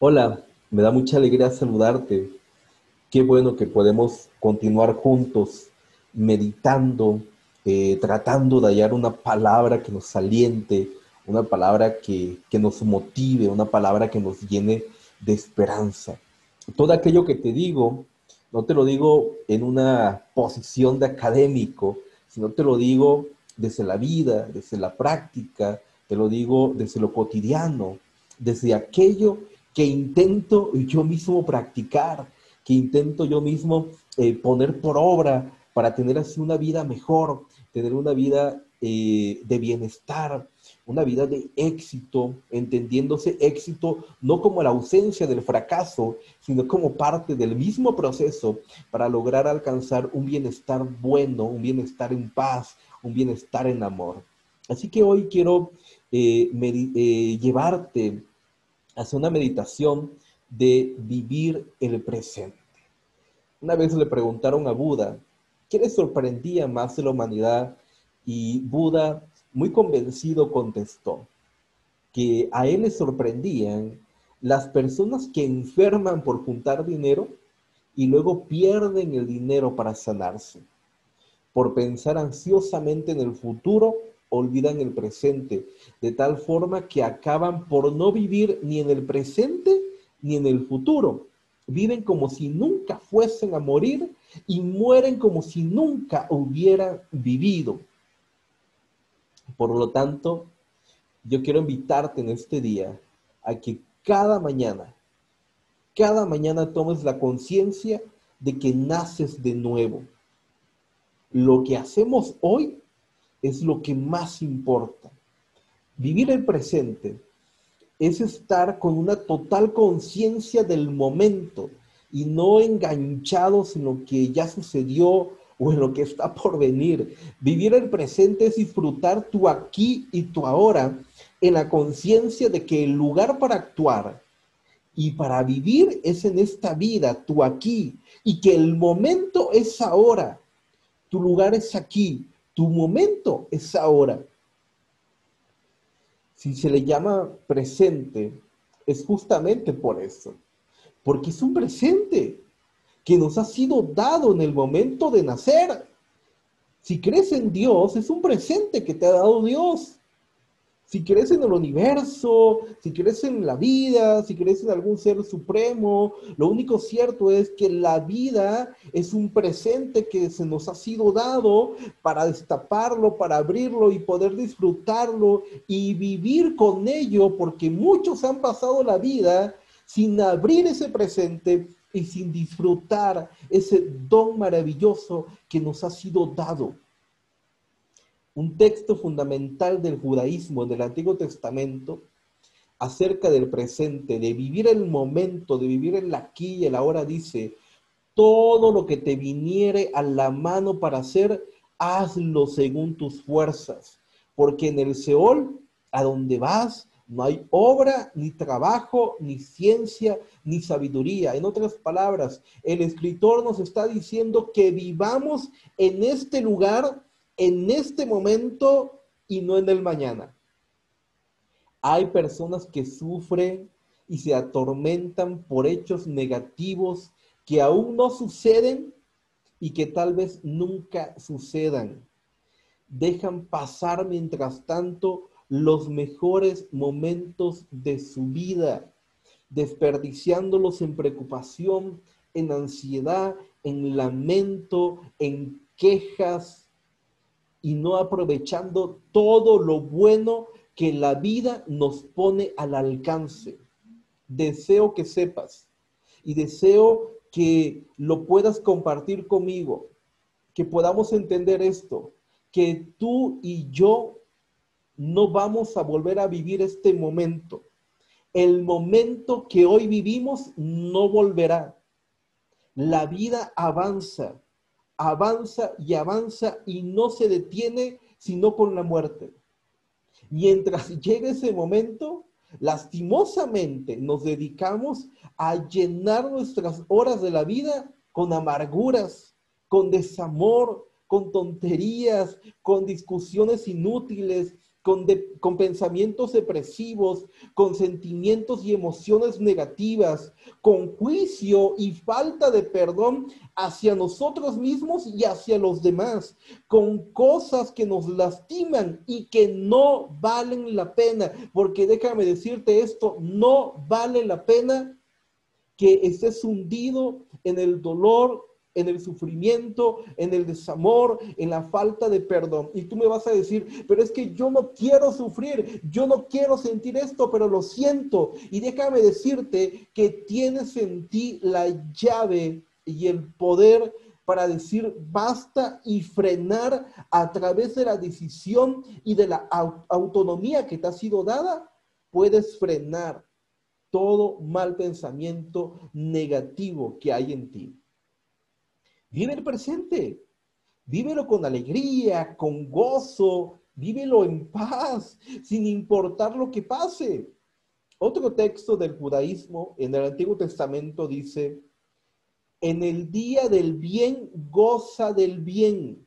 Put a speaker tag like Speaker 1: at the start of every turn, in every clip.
Speaker 1: Hola, me da mucha alegría saludarte. Qué bueno que podemos continuar juntos meditando, eh, tratando de hallar una palabra que nos aliente, una palabra que, que nos motive, una palabra que nos llene de esperanza. Todo aquello que te digo, no te lo digo en una posición de académico, sino te lo digo desde la vida, desde la práctica, te lo digo desde lo cotidiano, desde aquello que intento yo mismo practicar, que intento yo mismo eh, poner por obra para tener así una vida mejor, tener una vida eh, de bienestar, una vida de éxito, entendiéndose éxito no como la ausencia del fracaso, sino como parte del mismo proceso para lograr alcanzar un bienestar bueno, un bienestar en paz, un bienestar en amor. Así que hoy quiero eh, llevarte hace una meditación de vivir el presente. Una vez le preguntaron a Buda, ¿qué le sorprendía más de la humanidad? Y Buda, muy convencido, contestó que a él le sorprendían las personas que enferman por juntar dinero y luego pierden el dinero para sanarse, por pensar ansiosamente en el futuro olvidan el presente, de tal forma que acaban por no vivir ni en el presente ni en el futuro. Viven como si nunca fuesen a morir y mueren como si nunca hubieran vivido. Por lo tanto, yo quiero invitarte en este día a que cada mañana, cada mañana tomes la conciencia de que naces de nuevo. Lo que hacemos hoy es lo que más importa. Vivir el presente es estar con una total conciencia del momento y no enganchados en lo que ya sucedió o en lo que está por venir. Vivir el presente es disfrutar tu aquí y tu ahora en la conciencia de que el lugar para actuar y para vivir es en esta vida, tu aquí, y que el momento es ahora, tu lugar es aquí, tu momento es ahora. Si se le llama presente, es justamente por eso. Porque es un presente que nos ha sido dado en el momento de nacer. Si crees en Dios, es un presente que te ha dado Dios. Si crees en el universo, si crees en la vida, si crees en algún ser supremo, lo único cierto es que la vida es un presente que se nos ha sido dado para destaparlo, para abrirlo y poder disfrutarlo y vivir con ello, porque muchos han pasado la vida sin abrir ese presente y sin disfrutar ese don maravilloso que nos ha sido dado un texto fundamental del judaísmo del Antiguo Testamento acerca del presente, de vivir el momento, de vivir el aquí y el ahora, dice, todo lo que te viniere a la mano para hacer, hazlo según tus fuerzas, porque en el Seol, a donde vas, no hay obra, ni trabajo, ni ciencia, ni sabiduría. En otras palabras, el escritor nos está diciendo que vivamos en este lugar en este momento y no en el mañana. Hay personas que sufren y se atormentan por hechos negativos que aún no suceden y que tal vez nunca sucedan. Dejan pasar mientras tanto los mejores momentos de su vida, desperdiciándolos en preocupación, en ansiedad, en lamento, en quejas, y no aprovechando todo lo bueno que la vida nos pone al alcance. Deseo que sepas y deseo que lo puedas compartir conmigo, que podamos entender esto, que tú y yo no vamos a volver a vivir este momento. El momento que hoy vivimos no volverá. La vida avanza avanza y avanza y no se detiene sino con la muerte. Mientras llegue ese momento, lastimosamente nos dedicamos a llenar nuestras horas de la vida con amarguras, con desamor, con tonterías, con discusiones inútiles, con, pensamientos depresivos, con sentimientos y emociones negativas, con juicio y falta de perdón hacia nosotros mismos y hacia los demás, con cosas que nos lastiman y que no valen la pena, porque déjame decirte esto, no vale la pena que estés hundido en el dolor, en el sufrimiento, en el desamor, en la falta de perdón. Y tú me vas a decir, pero es que yo no quiero sufrir, yo no quiero sentir esto, pero lo siento. Y déjame decirte que tienes en ti la llave y el poder para decir basta y frenar a través de la decisión y de la autonomía que te ha sido dada, puedes frenar todo mal pensamiento negativo que hay en ti. Vive el presente, vívelo con alegría, con gozo, vívelo en paz, sin importar lo que pase. Otro texto del judaísmo en el Antiguo Testamento dice, en el día del bien, goza del bien.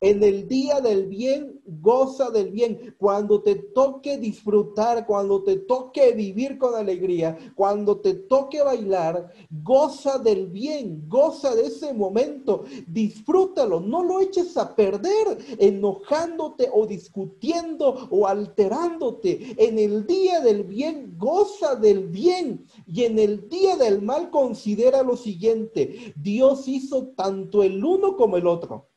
Speaker 1: En el día del bien, goza del bien. Cuando te toque disfrutar, cuando te toque vivir con alegría, cuando te toque bailar, goza del bien, goza de ese momento, disfrútalo, no lo eches a perder enojándote o discutiendo o alterándote. En el día del bien, goza del bien. Y en el día del mal, considera lo siguiente, Dios hizo tanto el uno como el otro.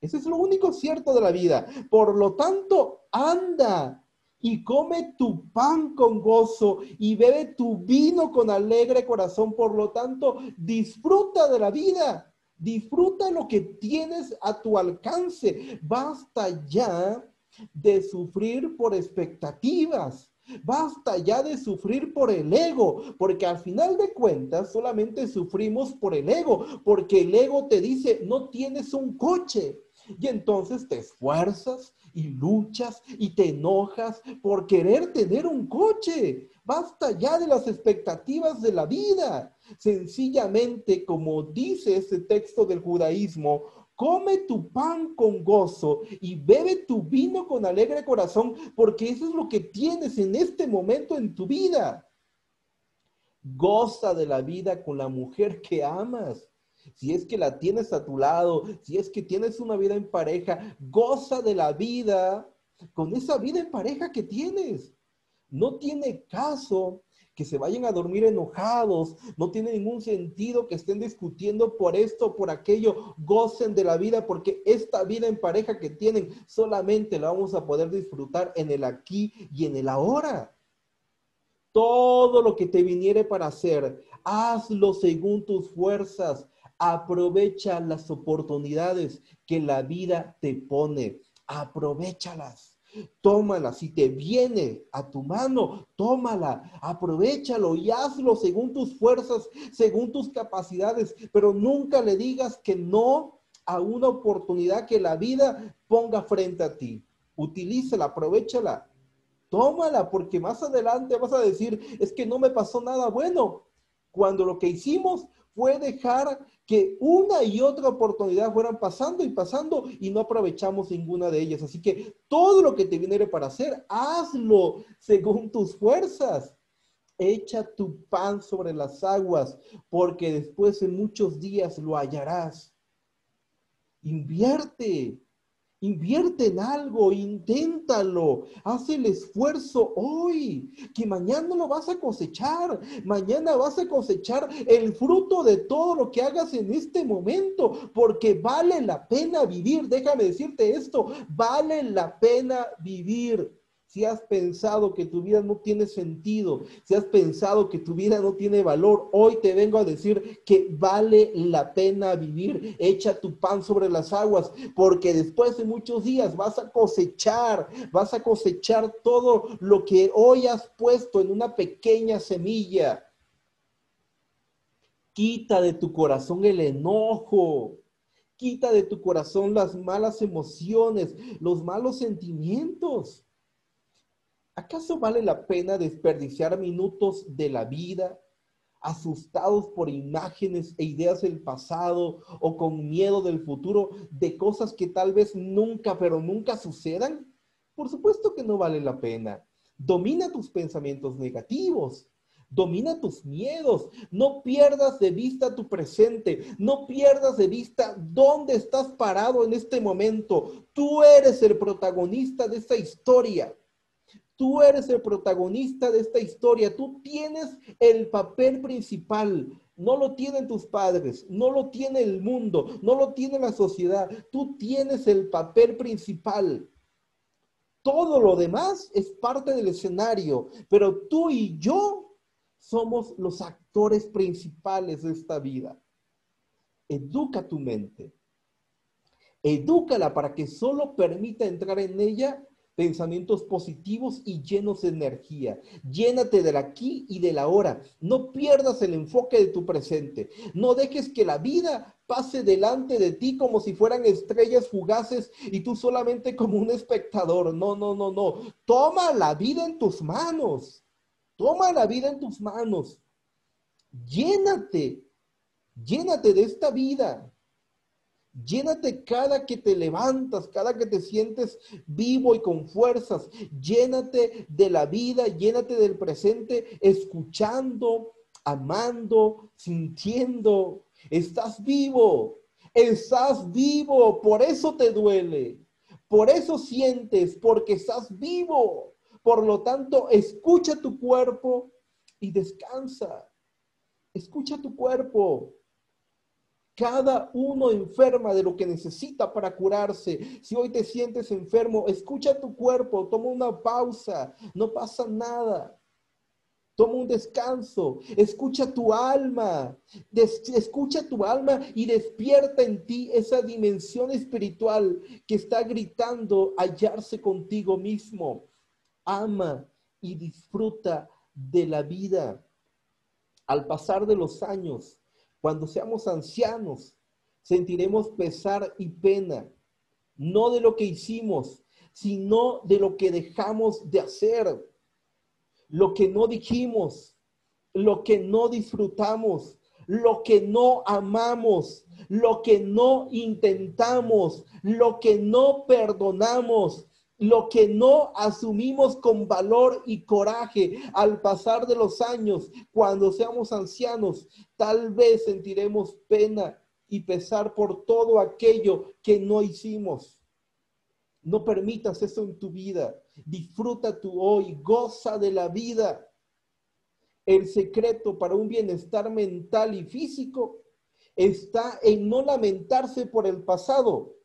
Speaker 1: Eso es lo único cierto de la vida. Por lo tanto, anda y come tu pan con gozo y bebe tu vino con alegre corazón. Por lo tanto, disfruta de la vida. Disfruta lo que tienes a tu alcance. Basta ya de sufrir por expectativas. Basta ya de sufrir por el ego, porque al final de cuentas solamente sufrimos por el ego, porque el ego te dice, no tienes un coche, y entonces te esfuerzas y luchas y te enojas por querer tener un coche. Basta ya de las expectativas de la vida. Sencillamente, como dice ese texto del judaísmo, come tu pan con gozo y bebe tu vino con alegre corazón, porque eso es lo que tienes en este momento en tu vida. Goza de la vida con la mujer que amas si es que la tienes a tu lado, si es que tienes una vida en pareja, goza de la vida con esa vida en pareja que tienes. No tiene caso que se vayan a dormir enojados, no tiene ningún sentido que estén discutiendo por esto, por aquello, gocen de la vida porque esta vida en pareja que tienen solamente la vamos a poder disfrutar en el aquí y en el ahora. Todo lo que te viniere para hacer, hazlo según tus fuerzas, Aprovecha las oportunidades que la vida te pone. Aprovechalas. Tómala, si te viene a tu mano, tómala, aprovechalo y hazlo según tus fuerzas, según tus capacidades, pero nunca le digas que no a una oportunidad que la vida ponga frente a ti. Utilízala, aprovechala, tómala, porque más adelante vas a decir, es que no me pasó nada bueno, cuando lo que hicimos fue dejar que una y otra oportunidad fueran pasando y pasando y no aprovechamos ninguna de ellas. Así que todo lo que te viene para hacer, hazlo según tus fuerzas. Echa tu pan sobre las aguas, porque después de muchos días lo hallarás. Invierte, Invierte en algo, inténtalo, haz el esfuerzo hoy, que mañana lo vas a cosechar, mañana vas a cosechar el fruto de todo lo que hagas en este momento, porque vale la pena vivir, déjame decirte esto, vale la pena vivir si has pensado que tu vida no tiene sentido, si has pensado que tu vida no tiene valor, hoy te vengo a decir que vale la pena vivir. Echa tu pan sobre las aguas, porque después de muchos días vas a cosechar, vas a cosechar todo lo que hoy has puesto en una pequeña semilla. Quita de tu corazón el enojo. Quita de tu corazón las malas emociones, los malos sentimientos. ¿Acaso vale la pena desperdiciar minutos de la vida asustados por imágenes e ideas del pasado o con miedo del futuro de cosas que tal vez nunca, pero nunca sucedan? Por supuesto que no vale la pena. Domina tus pensamientos negativos. Domina tus miedos. No pierdas de vista tu presente. No pierdas de vista dónde estás parado en este momento. Tú eres el protagonista de esta historia. Tú eres el protagonista de esta historia. Tú tienes el papel principal. No lo tienen tus padres, no lo tiene el mundo, no lo tiene la sociedad. Tú tienes el papel principal. Todo lo demás es parte del escenario, pero tú y yo somos los actores principales de esta vida. Educa tu mente. Edúcala para que solo permita entrar en ella pensamientos positivos y llenos de energía. Llénate del aquí y del ahora. No pierdas el enfoque de tu presente. No dejes que la vida pase delante de ti como si fueran estrellas fugaces y tú solamente como un espectador. No, no, no, no. Toma la vida en tus manos. Toma la vida en tus manos. Llénate. Llénate de esta vida. Llénate cada que te levantas, cada que te sientes vivo y con fuerzas. Llénate de la vida, llénate del presente, escuchando, amando, sintiendo. Estás vivo, estás vivo, por eso te duele, por eso sientes, porque estás vivo. Por lo tanto, escucha tu cuerpo y descansa. Escucha tu cuerpo. Cada uno enferma de lo que necesita para curarse. Si hoy te sientes enfermo, escucha tu cuerpo, toma una pausa, no pasa nada. Toma un descanso, escucha tu alma, escucha tu alma y despierta en ti esa dimensión espiritual que está gritando hallarse contigo mismo. Ama y disfruta de la vida. Al pasar de los años, cuando seamos ancianos, sentiremos pesar y pena, no de lo que hicimos, sino de lo que dejamos de hacer, lo que no dijimos, lo que no disfrutamos, lo que no amamos, lo que no intentamos, lo que no perdonamos, lo que no asumimos con valor y coraje al pasar de los años, cuando seamos ancianos, tal vez sentiremos pena y pesar por todo aquello que no hicimos. No permitas eso en tu vida. Disfruta tu hoy, goza de la vida. El secreto para un bienestar mental y físico está en no lamentarse por el pasado,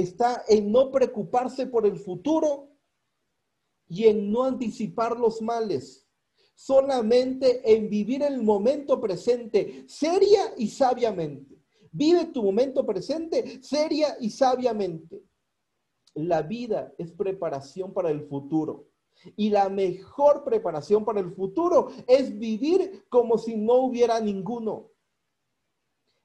Speaker 1: está en no preocuparse por el futuro y en no anticipar los males, solamente en vivir el momento presente seria y sabiamente. Vive tu momento presente seria y sabiamente. La vida es preparación para el futuro. Y la mejor preparación para el futuro es vivir como si no hubiera ninguno.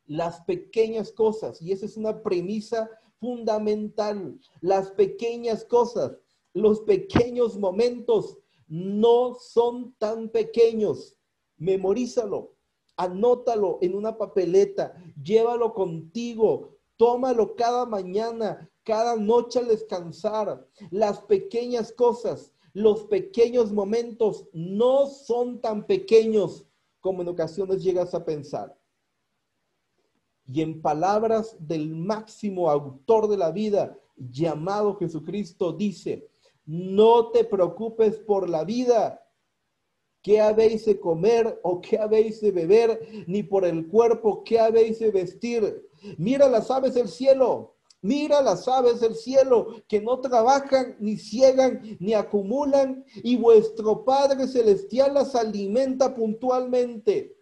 Speaker 1: Las pequeñas cosas, y esa es una premisa fundamental. Las pequeñas cosas, los pequeños momentos no son tan pequeños. Memorízalo, anótalo en una papeleta, llévalo contigo, tómalo cada mañana, cada noche al descansar. Las pequeñas cosas, los pequeños momentos no son tan pequeños como en ocasiones llegas a pensar. Y en palabras del máximo autor de la vida, llamado Jesucristo, dice, no te preocupes por la vida, qué habéis de comer o qué habéis de beber, ni por el cuerpo, qué habéis de vestir. Mira las aves del cielo, mira las aves del cielo, que no trabajan, ni ciegan, ni acumulan, y vuestro Padre Celestial las alimenta puntualmente.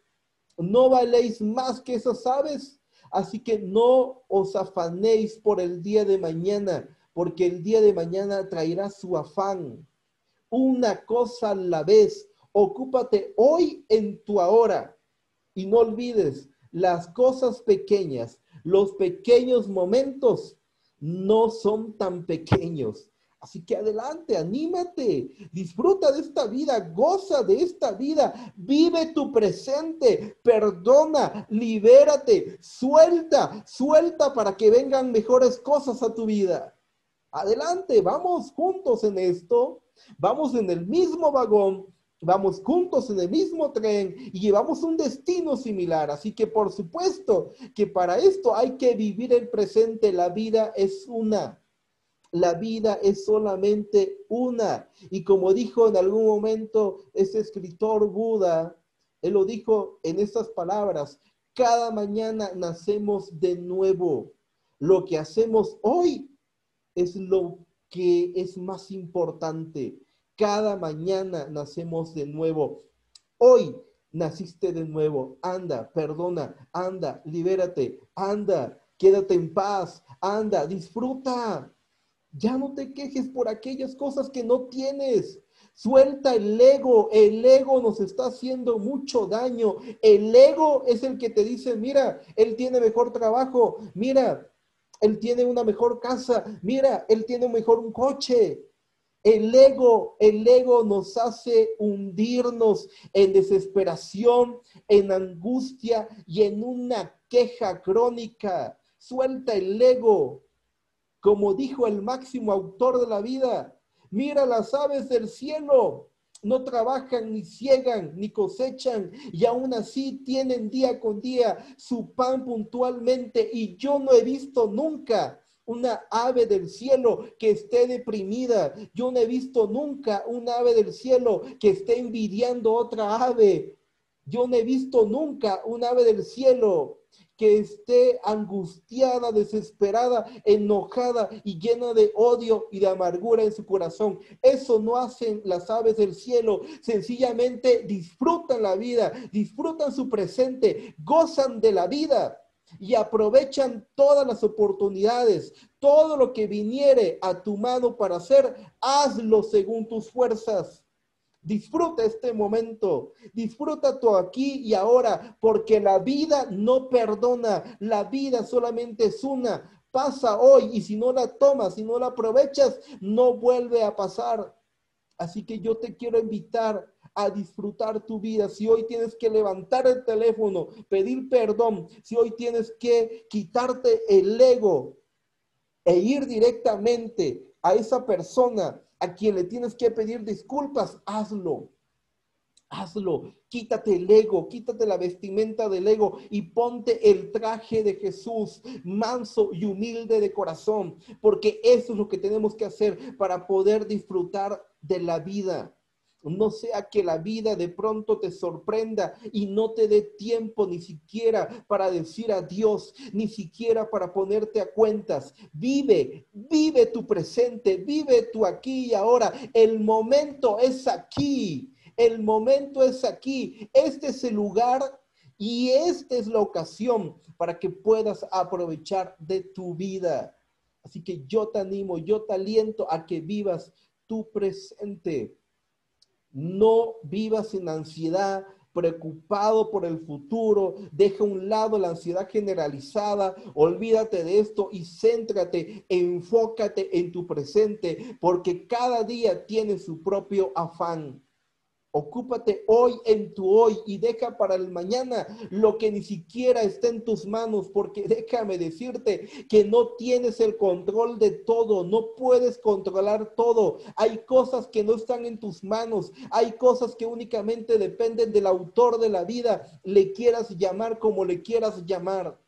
Speaker 1: ¿No valéis más que esas aves? Así que no os afanéis por el día de mañana, porque el día de mañana traerá su afán. Una cosa a la vez. Ocúpate hoy en tu ahora y no olvides las cosas pequeñas, los pequeños momentos no son tan pequeños. Así que adelante, anímate, disfruta de esta vida, goza de esta vida, vive tu presente, perdona, libérate, suelta, suelta para que vengan mejores cosas a tu vida. Adelante, vamos juntos en esto, vamos en el mismo vagón, vamos juntos en el mismo tren y llevamos un destino similar. Así que por supuesto que para esto hay que vivir el presente. La vida es una. La vida es solamente una. Y como dijo en algún momento ese escritor Buda, él lo dijo en estas palabras, cada mañana nacemos de nuevo. Lo que hacemos hoy es lo que es más importante. Cada mañana nacemos de nuevo. Hoy naciste de nuevo. Anda, perdona, anda, libérate, anda, quédate en paz, anda, disfruta. Ya no te quejes por aquellas cosas que no tienes. Suelta el ego, el ego nos está haciendo mucho daño. El ego es el que te dice, mira, él tiene mejor trabajo, mira, él tiene una mejor casa, mira, él tiene mejor un coche. El ego, el ego nos hace hundirnos en desesperación, en angustia y en una queja crónica. Suelta el ego, como dijo el máximo autor de la vida. Mira las aves del cielo, no trabajan, ni ciegan, ni cosechan, y aún así tienen día con día su pan puntualmente, y yo no he visto nunca una ave del cielo que esté deprimida. Yo no he visto nunca un ave del cielo que esté envidiando otra ave. Yo no he visto nunca un ave del cielo que esté angustiada, desesperada, enojada y llena de odio y de amargura en su corazón. Eso no hacen las aves del cielo. Sencillamente disfrutan la vida, disfrutan su presente, gozan de la vida y aprovechan todas las oportunidades, todo lo que viniere a tu mano para hacer, hazlo según tus fuerzas. Disfruta este momento, disfruta tu aquí y ahora, porque la vida no perdona, la vida solamente es una. Pasa hoy y si no la tomas, si no la aprovechas, no vuelve a pasar. Así que yo te quiero invitar a disfrutar tu vida, si hoy tienes que levantar el teléfono, pedir perdón, si hoy tienes que quitarte el ego e ir directamente a esa persona a quien le tienes que pedir disculpas, hazlo. Hazlo, quítate el ego, quítate la vestimenta del ego y ponte el traje de Jesús, manso y humilde de corazón, porque eso es lo que tenemos que hacer para poder disfrutar de la vida. No sea que la vida de pronto te sorprenda y no te dé tiempo ni siquiera para decir adiós, ni siquiera para ponerte a cuentas. Vive, vive tu presente, vive tu aquí y ahora. El momento es aquí, el momento es aquí. Este es el lugar y esta es la ocasión para que puedas aprovechar de tu vida. Así que yo te animo, yo te aliento a que vivas tu presente. No vivas sin ansiedad, preocupado por el futuro, deja a un lado la ansiedad generalizada, olvídate de esto y céntrate, enfócate en tu presente, porque cada día tiene su propio afán. Ocúpate hoy en tu hoy y deja para el mañana lo que ni siquiera está en tus manos, porque déjame decirte que no tienes el control de todo, no puedes controlar todo. Hay cosas que no están en tus manos, hay cosas que únicamente dependen del autor de la vida, le quieras llamar como le quieras llamar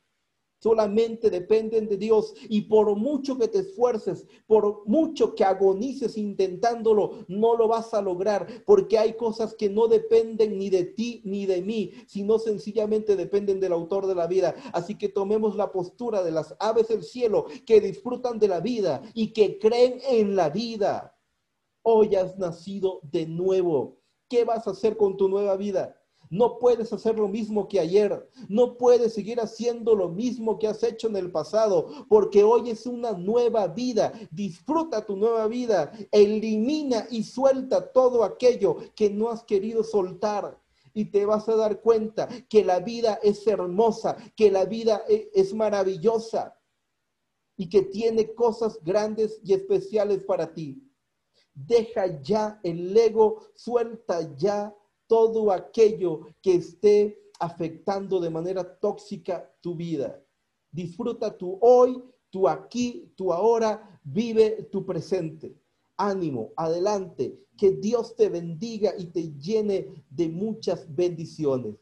Speaker 1: solamente dependen de Dios y por mucho que te esfuerces, por mucho que agonices intentándolo, no lo vas a lograr porque hay cosas que no dependen ni de ti ni de mí, sino sencillamente dependen del autor de la vida. Así que tomemos la postura de las aves del cielo que disfrutan de la vida y que creen en la vida. Hoy has nacido de nuevo. ¿Qué vas a hacer con tu nueva vida? No puedes hacer lo mismo que ayer. No puedes seguir haciendo lo mismo que has hecho en el pasado, porque hoy es una nueva vida. Disfruta tu nueva vida. Elimina y suelta todo aquello que no has querido soltar y te vas a dar cuenta que la vida es hermosa, que la vida e, es maravillosa y que tiene cosas grandes y especiales para ti. Deja ya el ego, suelta ya todo aquello que esté afectando de manera tóxica tu vida. Disfruta tu hoy tu aquí, tu ahora, vive tu presente. Ánimo, adelante, que Dios te bendiga y te llene de muchas bendiciones.